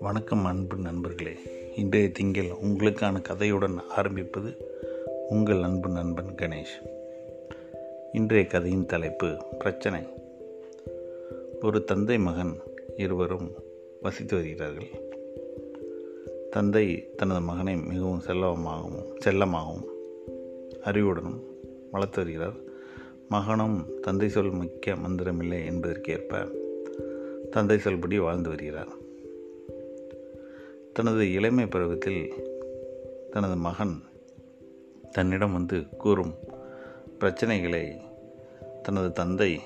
வணக்கம் அன்பு நண்பர்களே. இன்றைய திங்கள் உங்களுக்கான கதையுடன் ஆரம்பிப்பது உங்கள் அன்பு நண்பன் கணேஷ். இன்றைய கதையின் தலைப்பு பிரச்சனை. ஒரு தந்தை மகன் இருவரும் வசித்து வருகிறார்கள். தந்தை தனது மகனை மிகவும் செல்லமாகவும் செல்லமாகவும் அறிவுடனும் வளர்த்து வருகிறார். மகனும் தந்தை சொல் மிக்க மந்திரமில்லை என்பதற்கேற்ப தந்தை சொல்படி வாழ்ந்து வருகிறார். தனது இளமை பருவத்தில் தனது மகன் தன்னிடம் வந்து கூறும் பிரச்சனைகளை தனது தந்தை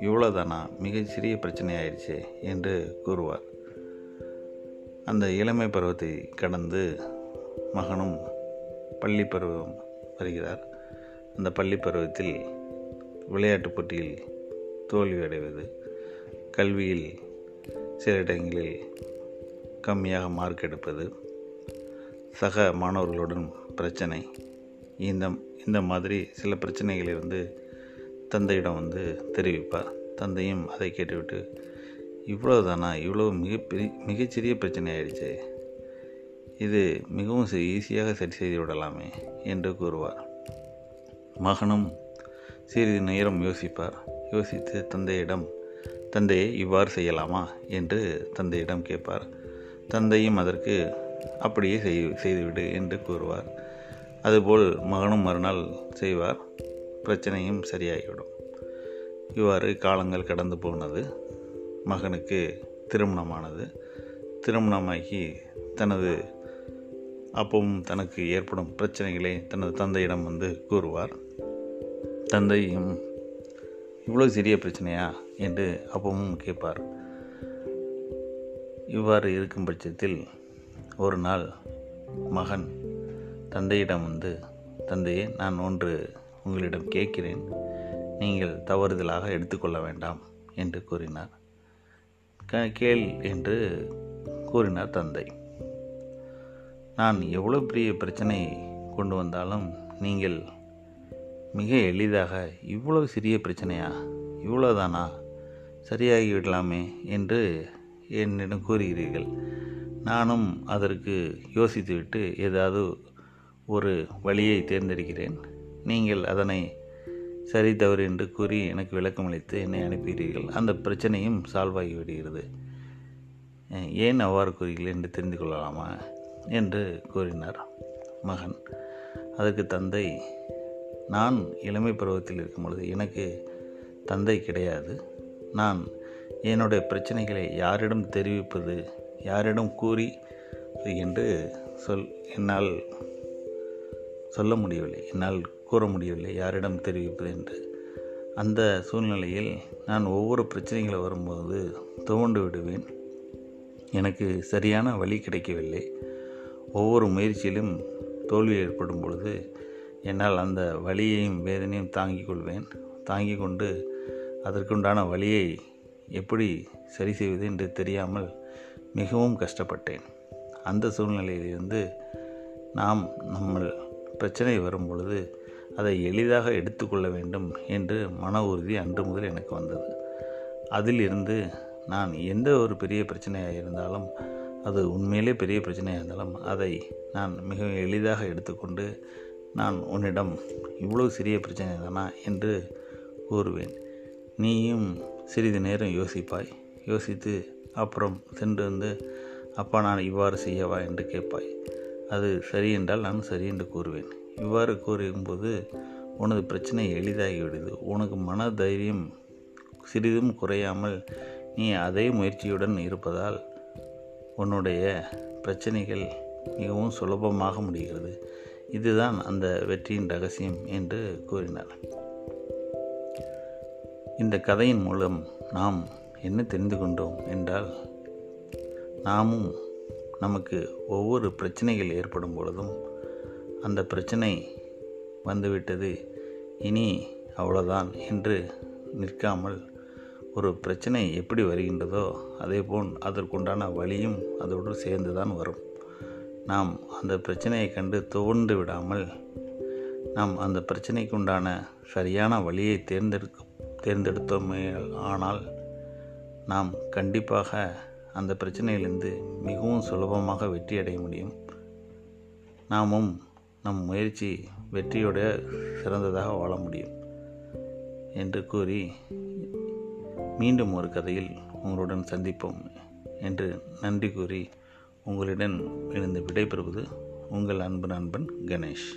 இவ்வளோதானா மிகச்சிறிய சிறிய பிரச்சனை ஆயிடுச்சு என்று கூறுவார். அந்த இளமை பருவத்தை கடந்து மகனும் பள்ளி பருவம் வருகிறார். அந்த பள்ளி பருவத்தில் விளையாட்டுப் போட்டியில் தோல்வி அடைவது கல்வியில் சில இடங்களில் கம்மியாக மார்க் எடுப்பது. சக மாணவர்களுடன் பிரச்சனை. இந்த இந்த மாதிரி சில பிரச்சனைகளை வந்து தந்தையிடம் வந்து தெரிவிப்பார் தந்தையும் அதை கேட்டுவிட்டு இவ்வளோ தானா இவ்வளோ மிகப்பெரிய மிகச்சிறிய பிரச்சனை ஆயிடுச்சு இது மிகவும் ஈஸியாக சரி செய்து விடலாமே என்று கூறுவார். மகனும் சிறிது நேரம் யோசிப்பார். யோசித்து தந்தையிடம் தந்தையை இவ்வாறு செய்யலாமா? என்று தந்தையிடம் கேட்பார். தந்தையும் அதற்கு அப்படியே செய் செய்துவிடு என்று கூறுவார். அதுபோல் மகனும் மறுநாள் செய்வார். பிரச்சனையும் சரியாகிவிடும். இவ்வாறு காலங்கள் கடந்து போனது. மகனுக்கு திருமணமானது. திருமணமாகி தனது அப்பவும் தனக்கு ஏற்படும் பிரச்சனைகளை தனது தந்தையிடம் வந்து கூறுவார். தந்தையும் இவ்வளோ சிறிய பிரச்சனையா? என்று அப்பவும் கேட்பார். இவ்வாறு இருக்கும் பட்சத்தில் ஒரு நாள் மகன் தந்தையிடம் வந்து தந்தையே நான் ஒன்று உங்களிடம் கேட்கிறேன். நீங்கள் தவறுதலாக எடுத்துக்கொள்ள வேண்டாம் என்று கூறினார். கேள் என்று கூறினார் தந்தை. நான் எவ்வளோ பெரிய பிரச்சனை கொண்டு வந்தாலும் நீங்கள் மிக எளிதாக இவ்வளவு சிறிய பிரச்சனையா? இவ்வளோதானா சரியாகி விடலாமே என்று என்னிடம் கூறுகிறீர்கள். நானும் அதற்கு யோசித்துவிட்டு ஏதாவது ஒரு வழியை தேர்ந்தெடுக்கிறேன். நீங்கள் அதனை சரி தவறு என்று கூறி எனக்கு விளக்கம் அளித்து என்னை அனுப்புகிறீர்கள் அந்த பிரச்சனையும் சால்வ் ஆகிவிடுகிறது ஏன் அவ்வாறு கூறுகிறீர்கள் என்று தெரிந்து கொள்ளலாமா? என்று கூறினார் மகன். அதற்கு தந்தை நான் இளமை பருவத்தில் இருக்கும் பொழுது எனக்கு தந்தை கிடையாது. நான் என்னுடைய பிரச்சனைகளை யாரிடம் தெரிவிப்பது யாரிடம் கூறி என்று சொல் என்னால் சொல்ல முடியவில்லை என்னால் கூற முடியவில்லை யாரிடம் தெரிவிப்பது என்று. அந்த சூழ்நிலையில் நான் ஒவ்வொரு பிரச்சனைகளை வரும்போது துவண்டு விடுவேன். எனக்கு சரியான வழி கிடைக்கவில்லை. ஒவ்வொரு முயற்சியிலும் தோல்வி ஏற்படும் பொழுது என்னால் அந்த வழியையும் வேதனையும் தாங்கிக் கொள்வேன். தாங்கிக் கொண்டு அதற்குண்டான வழியை எப்படி சரி செய்வது என்று தெரியாமல் மிகவும் கஷ்டப்பட்டேன். அந்த சூழ்நிலையிலிருந்து நாம் நம்ம பிரச்சனை வரும் பொழுது அதை எளிதாக எடுத்துக்கொள்ள வேண்டும் என்று மன உறுதி அன்று முதல் எனக்கு வந்தது. அதிலிருந்து நான் எந்த ஒரு பெரிய பிரச்சனையாக இருந்தாலும் அது உண்மையிலே பெரிய பிரச்சனையாக இருந்தாலும் அதை நான் மிகவும் எளிதாக எடுத்துக்கொண்டு நான் உன்னிடம் இவ்வளோ சிறிய பிரச்சனை தானா என்று கூறுவேன். நீயும் சிறிது நேரம் யோசிப்பாய். யோசித்து அப்புறம் சென்று வந்து அப்பா நான் இவ்வாறு செய்யவா? என்று கேட்பாய். அது சரி என்றால் நான் சரி என்று கூறுவேன். இவ்வாறு கூறும்போது உனது பிரச்சனை எளிதாகிவிடுது. உனக்கு மன தைரியம் சிறிதும் குறையாமல் நீ அதே முயற்சியுடன் இருப்பதால் உன்னுடைய பிரச்சனைகள் மிகவும் சுலபமாக முடிகிறது. இதுதான் அந்த வெற்றியின் ரகசியம் என்று கூறினார். இந்த கதையின் மூலம் நாம் என்ன தெரிந்து கொண்டோம் என்றால் நாமும் நமக்கு ஒவ்வொரு பிரச்சனைகள் ஏற்படும் பொழுதும் அந்த பிரச்சனை வந்துவிட்டது இனி அவ்வளோதான் என்று நிற்காமல் ஒரு பிரச்சனை எப்படி வருகின்றதோ அதேபோல் அதற்குண்டான வழியும் அதோடு சேர்ந்து தான் வரும். நாம் அந்த பிரச்சனையை கண்டு துவண்டு விடாமல் நாம் அந்த பிரச்சனைக்கு உண்டான சரியான வழியை தேர்ந்தெடுக்க தேர்ந்தெடுத்தோமே ஆனால் நாம் கண்டிப்பாக அந்த பிரச்சனையிலிருந்து மிகவும் சுலபமாக வெற்றி அடைய முடியும். நாமும் நம் முயற்சி வெற்றியோட சிறந்ததாக வாழ முடியும் என்று கூறி மீண்டும் ஒரு கதையில் உங்களுடன் சந்திப்போம் என்று நன்றி கூறி உங்களிடம் இணைந்து விடைபெறுவது உங்கள் அன்பு நண்பன் கணேஷ்.